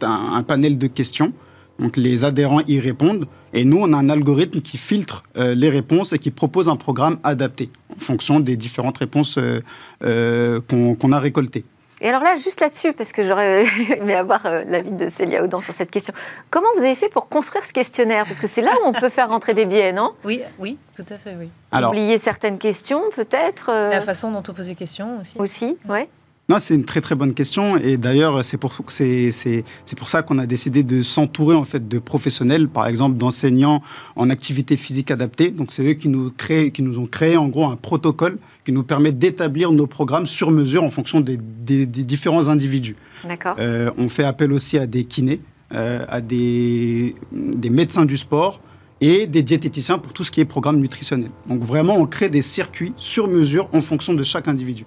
un panel de questions donc les adhérents y répondent et nous, on a un algorithme qui filtre euh, les réponses et qui propose un programme adapté en fonction des différentes réponses euh, euh, qu'on a récoltées. Et alors là, juste là-dessus, parce que j'aurais aimé avoir l'avis de Célia Audan sur cette question. Comment vous avez fait pour construire ce questionnaire? Parce que c'est là où on peut faire rentrer des biais, non? Oui, oui, tout à fait, oui. Alors, Oublier certaines questions, peut-être La façon dont on pose les questions aussi. Aussi, oui. Non, c'est une très très bonne question et d'ailleurs c'est pour c'est c'est pour ça qu'on a décidé de s'entourer en fait de professionnels, par exemple d'enseignants en activité physique adaptée. Donc c'est eux qui nous créent, qui nous ont créé en gros un protocole qui nous permet d'établir nos programmes sur mesure en fonction des, des, différents individus. D'accord. Euh, on fait appel aussi à des kinés, euh, à des, des médecins du sport et des diététiciens pour tout ce qui est programme nutritionnel. Donc vraiment, on crée des circuits sur mesure en fonction de chaque individu.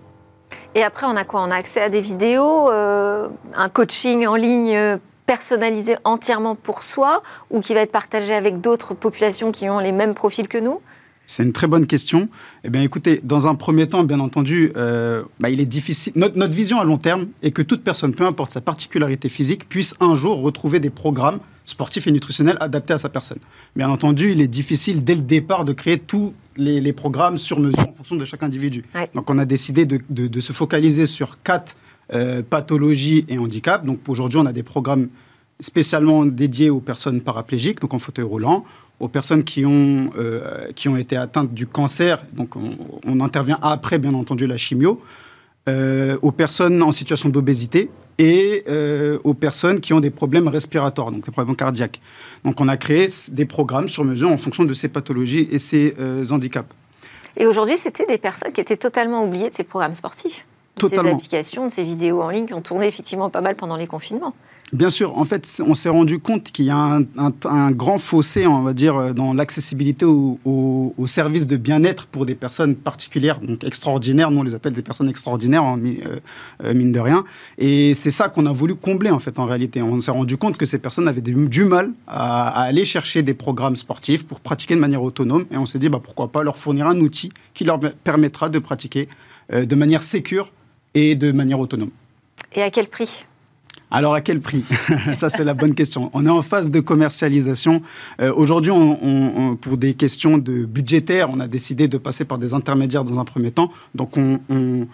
Et après, on a quoi? On a accès à des vidéos, euh, un coaching en ligne personnalisé entièrement pour soi ou qui va être partagé avec d'autres populations qui ont les mêmes profils que nous? C'est une très bonne question. Eh bien, écoutez, dans un premier temps, bien entendu, euh, bah, il est difficile. Notre, notre, vision à long terme est que toute personne, peu importe sa particularité physique, puisse un jour retrouver des programmes sportifs et nutritionnels adaptés à sa personne. Bien entendu, il est difficile dès le départ de créer tous les, programmes sur mesure en fonction de chaque individu. Donc, on a décidé de, de, se focaliser sur quatre euh, pathologies et handicaps. Donc, aujourd'hui, on a des programmes spécialement dédiés aux personnes paraplégiques, donc en fauteuil roulant aux personnes qui ont, euh, qui ont été atteintes du cancer, donc on, intervient après bien entendu la chimio, euh, aux personnes en situation d'obésité et euh, aux personnes qui ont des problèmes respiratoires, donc des problèmes cardiaques. Donc on a créé des programmes sur mesure en fonction de ces pathologies et ces handicaps. Et aujourd'hui, c'était des personnes qui étaient totalement oubliées de ces programmes sportifs, de ces applications, de ces vidéos en ligne qui ont tourné effectivement pas mal pendant les confinements. Bien sûr, en fait, on s'est rendu compte qu'il y a un, grand fossé, on va dire, dans l'accessibilité aux services de bien-être pour des personnes particulières, donc extraordinaires. Nous, on les appelle des personnes extraordinaires, hein, euh, euh, mine de rien. Et c'est ça qu'on a voulu combler, en fait, en réalité. On s'est rendu compte que ces personnes avaient du mal à, aller chercher des programmes sportifs pour pratiquer de manière autonome. Et on s'est dit, bah, pourquoi pas leur fournir un outil qui leur permettra de pratiquer euh, de manière sécure et de manière autonome. Et à quel prix? Alors à quel prix? Ça c'est la bonne question. On est en phase de commercialisation. Euh, aujourd'hui, on, pour des questions de budgétaires, on a décidé de passer par des intermédiaires dans un premier temps. Donc on,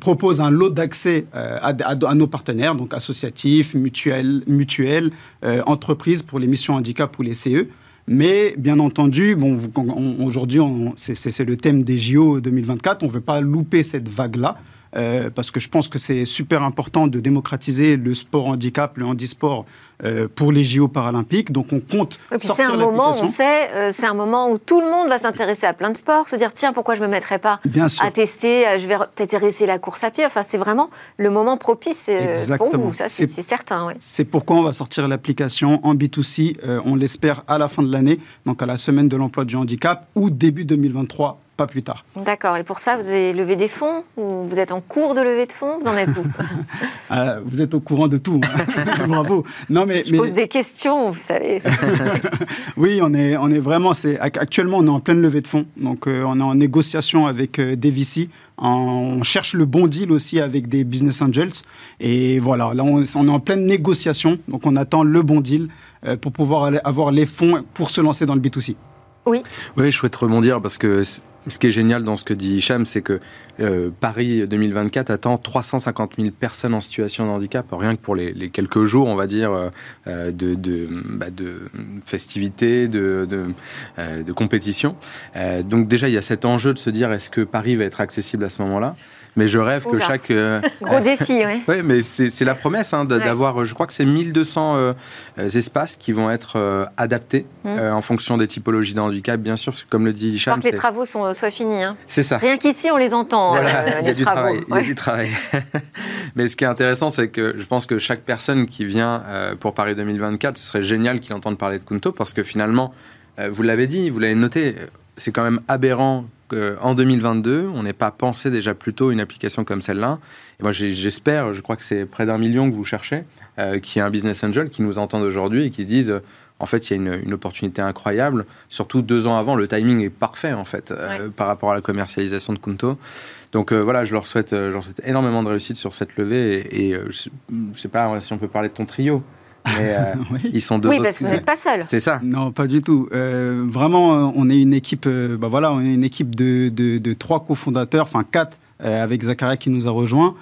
propose un lot d'accès euh, à, nos partenaires, donc associatifs, mutuels, mutuelles, euh, entreprises pour les missions handicap ou les CE. Mais bien entendu, bon, aujourd'hui, c'est le thème des JO 2024. On ne veut pas louper cette vague-là. Euh, parce que je pense que c'est super important de démocratiser le sport handicap, le handisport euh, pour les JO paralympiques. Donc on compte. Et puis c'est un moment, on sait, euh, c'est un moment où tout le monde va s'intéresser à plein de sports, se dire tiens pourquoi je me mettrais pas à tester, je vais essayer la course à pied. Enfin c'est vraiment le moment propice pour vous, ça c'est certain. C'est pourquoi on va sortir l'application en B2C, on l'espère à la fin de l'année, donc à la semaine de l'emploi du handicap ou début 2023 pas plus tard. D'accord. Et pour ça, vous avez levé des fonds ou vous êtes en cours de lever de fonds? Vous en êtes où? Ah, Vous êtes au courant de tout. Hein. Bravo. Non, mais, Je pose des questions, vous savez. oui, on est, on est vraiment. C'est, actuellement, on est en pleine levée de fonds. Donc, euh, on est en négociation avec euh, des VC. On cherche le bon deal aussi avec des business angels. Et voilà, là, on, on est en pleine négociation. Donc, on attend le bon deal euh, pour pouvoir avoir les fonds pour se lancer dans le B2C. Oui. Oui, je souhaite rebondir parce que ce qui est génial dans ce que dit Hicham, c'est que euh, Paris 2024 attend 350 000 personnes en situation de handicap, rien que pour les, quelques jours, on va dire, euh, euh, de, bah, de, festivités, de, de, de compétition. donc déjà, il y a cet enjeu de se dire, est-ce que Paris va être accessible à ce moment-là? Mais je rêve que chaque. Euh, Gros défi, oui. oui, mais c'est la promesse hein, d'avoir, je crois que c'est 1200 euh, espaces qui vont être euh, adaptés mmh. en fonction des typologies de handicap, bien sûr, parce que comme le dit Hicham. que les travaux sont, soient finis. Hein. C'est ça. Rien qu'ici, on les entend. il y a du travail. Il y a du travail. mais ce qui est intéressant, c'est que je pense que chaque personne qui vient pour Paris 2024, ce serait génial qu'il entende parler de Kunto, parce que finalement, vous l'avez dit, vous l'avez noté, c'est quand même aberrant en 2022, on n'ait pas pensé déjà plutôt une application comme celle-là. Et moi, j'espère, je crois que c'est près d'un million que vous cherchez, euh, qui est un business angel qui nous entendent aujourd'hui et qui se disent, en fait, il y a une, opportunité incroyable. Surtout deux ans avant, le timing est parfait, en fait, euh, par rapport à la commercialisation de Kunto. Donc euh, voilà, je leur, souhaite, je leur souhaite énormément de réussite sur cette levée. Et, je ne sais pas si on peut parler de ton trio. Mais euh, oui. ils sont deux. Oui, parce que vous n'êtes pas seul. C'est ça. Non, pas du tout. Euh, vraiment, euh, on est une équipe. bah voilà, on est une équipe de, de, trois cofondateurs, enfin quatre, avec Zakaria qui nous a rejoints.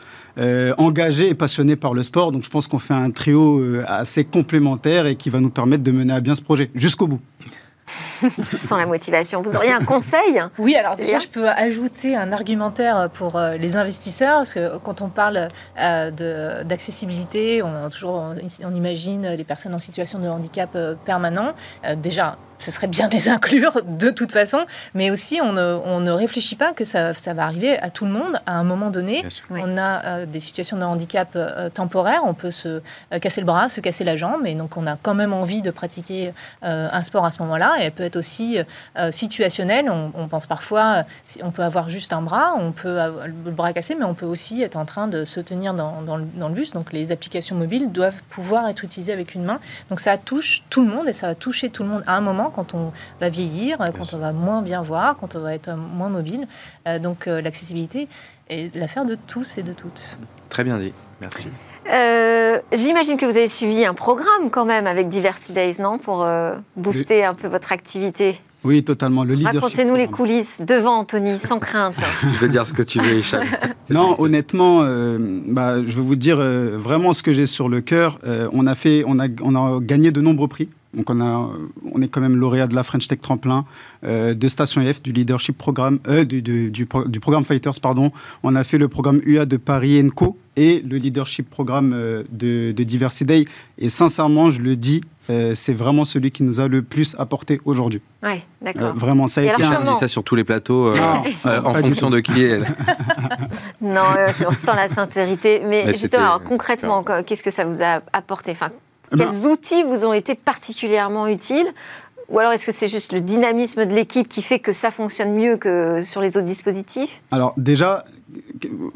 engagés et passionnés par le sport. Donc je pense qu'on fait un trio assez complémentaire et qui va nous permettre de mener à bien ce projet jusqu'au bout. Sans la motivation. Vous auriez un conseil? Oui, alors déjà, je peux ajouter un argumentaire pour euh, les investisseurs, parce que quand on parle euh, d'accessibilité, on, toujours, on, imagine les personnes en situation de handicap euh, permanent. déjà, ça serait bien de les inclure de toute façon, mais aussi on ne, on ne réfléchit pas que ça, ça, va arriver à tout le monde à un moment donné. On a euh, des situations de handicap euh, temporaire, on peut se euh, casser le bras, se casser la jambe, et donc on a quand même envie de pratiquer un sport à ce moment-là. Et elle peut être aussi situationnelle. On, pense parfois, on peut avoir juste un bras, on peut avoir le bras cassé, mais on peut aussi être en train de se tenir dans, dans, le, dans le bus. Donc les applications mobiles doivent pouvoir être utilisées avec une main. Donc ça touche tout le monde et ça va toucher tout le monde à un moment quand on va vieillir, quand on va moins bien voir, quand on va être moins mobile. Euh, donc euh, l'accessibilité est l'affaire de tous et de toutes. Très bien dit, merci. Euh, j'imagine que vous avez suivi un programme quand même avec Diversity Days, non? Pour booster un peu votre activité. Oui, totalement. Le leadership. Racontez-nous les coulisses devant Anthony, sans crainte. tu veux dire ce que tu veux, Hicham Non, honnêtement, bah, je vais vous dire vraiment ce que j'ai sur le cœur. on, a fait, on, a, on a gagné de nombreux prix. Donc on, a, on est quand même lauréat de la French Tech Tremplin, euh, de Station F, du leadership programme, euh, du, du, du, programme Fighters, pardon. On a fait le programme UA de Paris Co et le leadership programme euh, de, de Diversity Day. Et sincèrement, je le dis, c'est vraiment celui qui nous a le plus apporté aujourd'hui. Oui, d'accord. vraiment, ça a été un... dit ça sur tous les plateaux, en fonction de qui est. non, on sent la sincérité. Mais, justement, concrètement, qu'est-ce que ça vous a apporté? Enfin, ben, Quels outils vous ont été particulièrement utiles ou alors est-ce que c'est juste le dynamisme de l'équipe qui fait que ça fonctionne mieux que sur les autres dispositifs Alors déjà,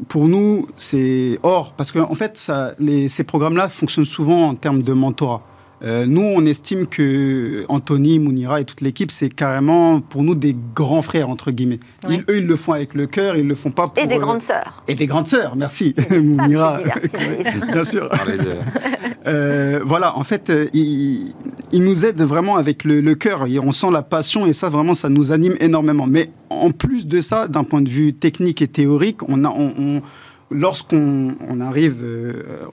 pour nous, c'est hors, parce qu'en en fait, ça, ces programmes-là fonctionnent souvent en termes de mentorat. Euh, nous, on estime que Anthony, Mounira et toute l'équipe, c'est carrément pour nous des grands frères, entre guillemets. eux, ils le font avec le cœur, ils le font pas pour. Et des euh, grandes sœurs. Et des grandes sœurs, merci. Mounira. Bien sûr. euh, voilà, en fait, ils, nous aident vraiment avec le, le cœur. On sent la passion et ça, vraiment, ça nous anime énormément. Mais en plus de ça, d'un point de vue technique et théorique, on a. on, lorsqu'on arrive, euh,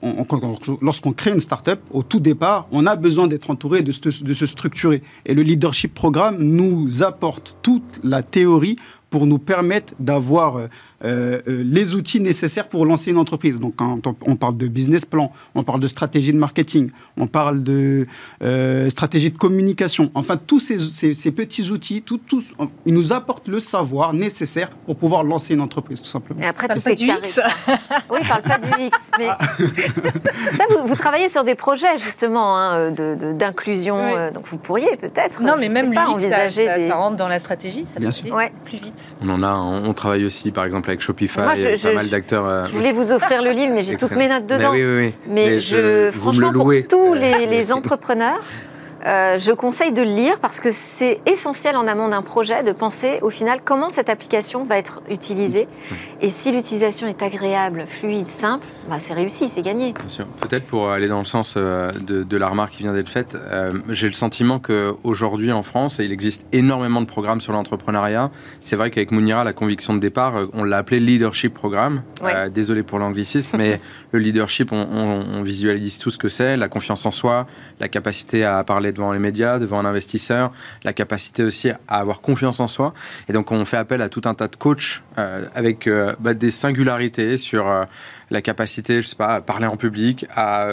lorsqu'on crée une start-up, au tout départ, on a besoin d'être entouré, de de se structurer. Et le leadership programme nous apporte toute la théorie pour nous permettre d'avoir euh, euh, les outils nécessaires pour lancer une entreprise. Donc, quand on parle de business plan, on parle de stratégie de marketing, on parle de euh, stratégie de communication. Enfin, tous ces, petits outils, tout, tous, ils nous apportent le savoir nécessaire pour pouvoir lancer une entreprise, tout simplement. Et après, tout c'est du X. oui, il parle pas du X. Mais ça, vous, travaillez sur des projets justement hein, d'inclusion. donc, vous pourriez peut-être. Non, mais même l'UX, envisager ça, ça, rentre dans la stratégie. Ça Bien sûr. plus vite. On en a. On, travaille aussi, par exemple avec Shopify, je, pas mal d'acteurs. Euh, je voulais vous offrir le livre, mais j'ai toutes mes notes dedans. Mais, oui, oui, mais, je, franchement, pour tous les, les entrepreneurs, euh, je conseille de le lire parce que c'est essentiel en amont d'un projet de penser au final comment cette application va être utilisée. Et si l'utilisation est agréable, fluide, simple, bah c'est réussi, c'est gagné. Bien sûr. Peut-être pour aller dans le sens euh, de, la remarque qui vient d'être faite, euh, j'ai le sentiment qu'aujourd'hui en France, il existe énormément de programmes sur l'entrepreneuriat. C'est vrai qu'avec Mounira, la conviction de départ, on l'a appelé Leadership Programme. désolé pour l'anglicisme, mais le leadership, on, on visualise tout ce que c'est, la confiance en soi, la capacité à parler devant les médias, devant un investisseur, la capacité aussi à avoir confiance en soi. Et donc on fait appel à tout un tas de coachs euh, avec euh, bah, des singularités sur euh, la capacité, je sais pas, à parler en public, à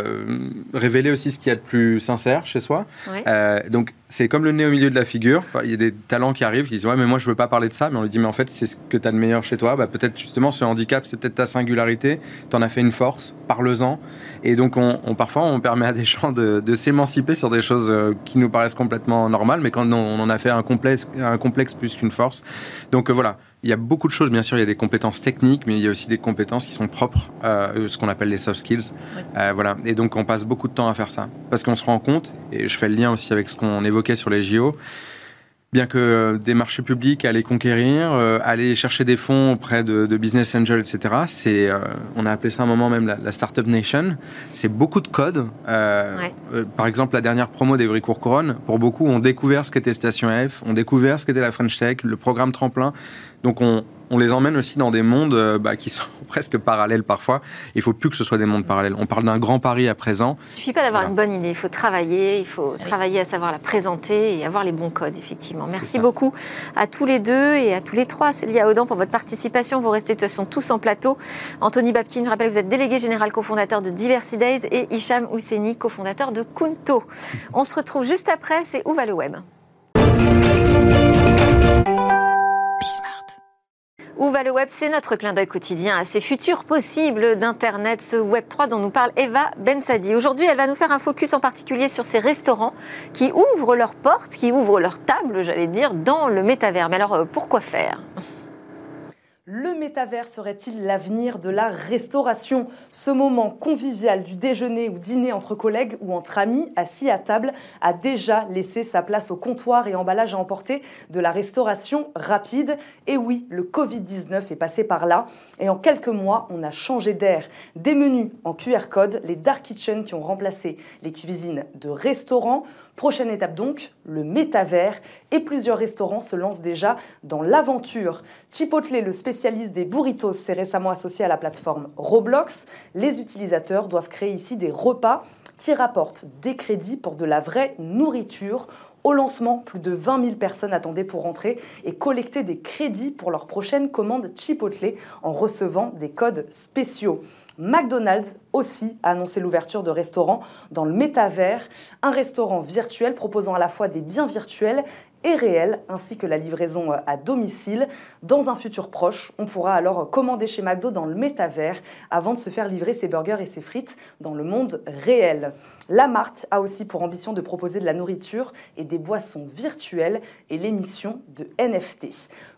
révéler aussi ce qu'il y a de plus sincère chez soi. donc c'est comme le nez au milieu de la figure. Il y a des talents qui arrivent qui disent ouais mais moi je veux pas parler de ça, mais on lui dit mais en fait c'est ce que tu as de meilleur chez toi. Bah, peut-être justement ce handicap c'est peut-être ta singularité. Tu en as fait une force. Parle-en. Et donc on, parfois on permet à des gens de, s'émanciper sur des choses qui nous paraissent complètement normales, mais quand on, en a fait un complexe, un complexe plus qu'une force. Donc voilà il y a beaucoup de choses, bien sûr, il y a des compétences techniques, mais il y a aussi des compétences qui sont propres, à ce qu'on appelle les soft skills. Euh, voilà. Et donc, on passe beaucoup de temps à faire ça. Parce qu'on se rend compte, et je fais le lien aussi avec ce qu'on évoquait sur les JO, bien que euh, des marchés publics, aller conquérir, euh, aller chercher des fonds auprès de, business angels, etc. C'est, on a appelé ça un moment même la, startup nation. C'est beaucoup de code. par exemple, la dernière promo d'Evry Couronne, pour beaucoup, ont découvert ce qu'était Station F, ont découvert ce qu'était la French Tech, le programme tremplin. Donc on, les emmène aussi dans des mondes euh, bah, qui sont presque parallèles parfois. Il faut plus que ce soit des mondes parallèles. On parle d'un grand pari à présent. Il suffit pas d'avoir une bonne idée, il faut travailler, il faut travailler à savoir la présenter et avoir les bons codes, effectivement. Merci beaucoup à tous les deux et à tous les trois, Célia Audan, pour votre participation. Vous restez de toute façon tous en plateau. Anthony Baptine, je rappelle que vous êtes délégué général cofondateur de Diversity Days et Hicham Housseni, cofondateur de Kunto. On se retrouve juste après, c'est Où va le web? Où va le web? C'est notre clin d'œil quotidien à ces futurs possibles d'Internet, ce Web 3 dont nous parle Eva Bensadi. Aujourd'hui, elle va nous faire un focus en particulier sur ces restaurants qui ouvrent leurs portes, qui ouvrent leurs tables, j'allais dire, dans le métavers. Mais alors, euh, pourquoi faire? Le métavers serait-il l'avenir de la restauration? Ce moment convivial du déjeuner ou dîner entre collègues ou entre amis assis à table a déjà laissé sa place au comptoir et emballage à emporter de la restauration rapide. Et oui, le Covid-19 est passé par là et en quelques mois, on a changé d'air. Des menus en QR code, les dark kitchens qui ont remplacé les cuisines de restaurants Prochaine étape donc, le métavers. Et plusieurs restaurants se lancent déjà dans l'aventure. Chipotle, le spécialiste des burritos, s'est récemment associé à la plateforme Roblox. Les utilisateurs doivent créer ici des repas qui rapportent des crédits pour de la vraie nourriture. Au lancement, plus de 20 000 personnes attendaient pour rentrer et collecter des crédits pour leur prochaine commande Chipotle en recevant des codes spéciaux. McDonald's aussi a annoncé l'ouverture de restaurants dans le métavers, un restaurant virtuel proposant à la fois des biens virtuels et réels, ainsi que la livraison euh, à domicile. Dans un futur proche, on pourra alors commander chez McDo dans le métavers avant de se faire livrer ses burgers et ses frites dans le monde réel. La marque a aussi pour ambition de proposer de la nourriture et des boissons virtuelles et l'émission de NFT.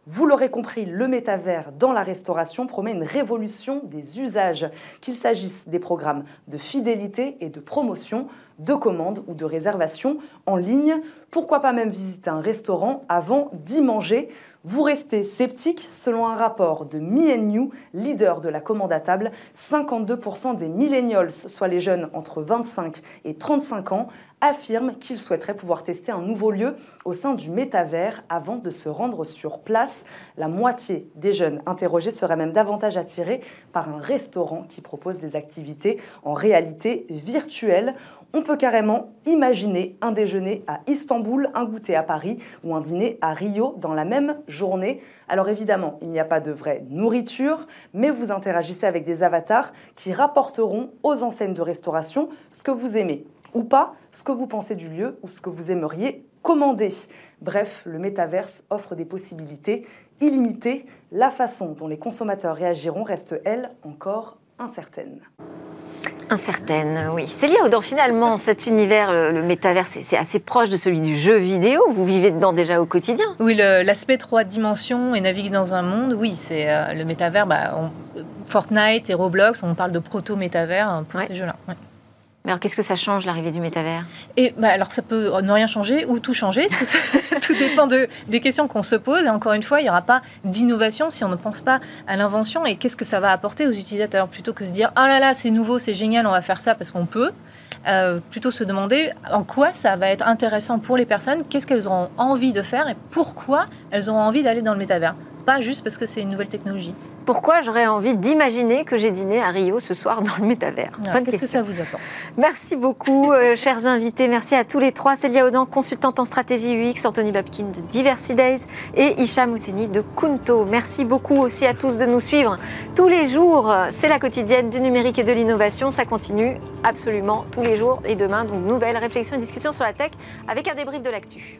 Vous l'aurez compris, le métavers dans la restauration promet une révolution des usages, qu'il s'agisse des programmes de fidélité et de promotion, de commandes ou de réservation en ligne. Pourquoi pas même visiter un restaurant avant d'y manger vous restez sceptique Selon un rapport de Me You, leader de la commande à table, 52% des millennials, soit les jeunes entre 25 et 35 ans, affirment qu'ils souhaiteraient pouvoir tester un nouveau lieu au sein du métavers avant de se rendre sur place. La moitié des jeunes interrogés seraient même davantage attirés par un restaurant qui propose des activités en réalité virtuelle. On peut carrément imaginer un déjeuner à Istanbul, un goûter à Paris ou un dîner à Rio dans la même journée. Alors évidemment, il n'y a pas de vraie nourriture, mais vous interagissez avec des avatars qui rapporteront aux enseignes de restauration ce que vous aimez ou pas, ce que vous pensez du lieu ou ce que vous aimeriez commander. Bref, le métaverse offre des possibilités illimitées. La façon dont les consommateurs réagiront reste, elle, encore incertaine. Incertaine, oui. Célia Audan, finalement, cet univers, le, métavers, c'est assez proche de celui du jeu vidéo. Vous vivez dedans déjà au quotidien. Oui, l'aspect trois dimensions et naviguer dans un monde, oui, c'est euh, le métavers. Bah, Fortnite et Roblox, on parle de proto-métavers hein, pour ces jeux-là. Mais alors, qu'est-ce que ça change, l'arrivée du métavers? Et bah, alors, ça peut ne rien changer ou tout changer. Tout, dépend de, des questions qu'on se pose. Et encore une fois, il n'y aura pas d'innovation si on ne pense pas à l'invention et qu'est-ce que ça va apporter aux utilisateurs? Plutôt que se dire, ah là là, c'est nouveau, c'est génial, on va faire ça parce qu'on peut. Euh, plutôt se demander en quoi ça va être intéressant pour les personnes, qu'est-ce qu'elles auront envie de faire et pourquoi elles auront envie d'aller dans le métavers. Pas juste parce que c'est une nouvelle technologie pourquoi j'aurais envie d'imaginer que j'ai dîné à Rio ce soir dans le métavers ah, Qu'est-ce que ça vous apporte Merci beaucoup, euh, chers invités. Merci à tous les trois. Célia Audan, consultante en stratégie UX, Anthony Babkin de Diversity Days et Hicham Ousseni de Kunto. Merci beaucoup aussi à tous de nous suivre tous les jours. C'est la quotidienne du numérique et de l'innovation. Ça continue absolument tous les jours et demain. Donc, nouvelles réflexions et discussions sur la tech avec un débrief de l'actu.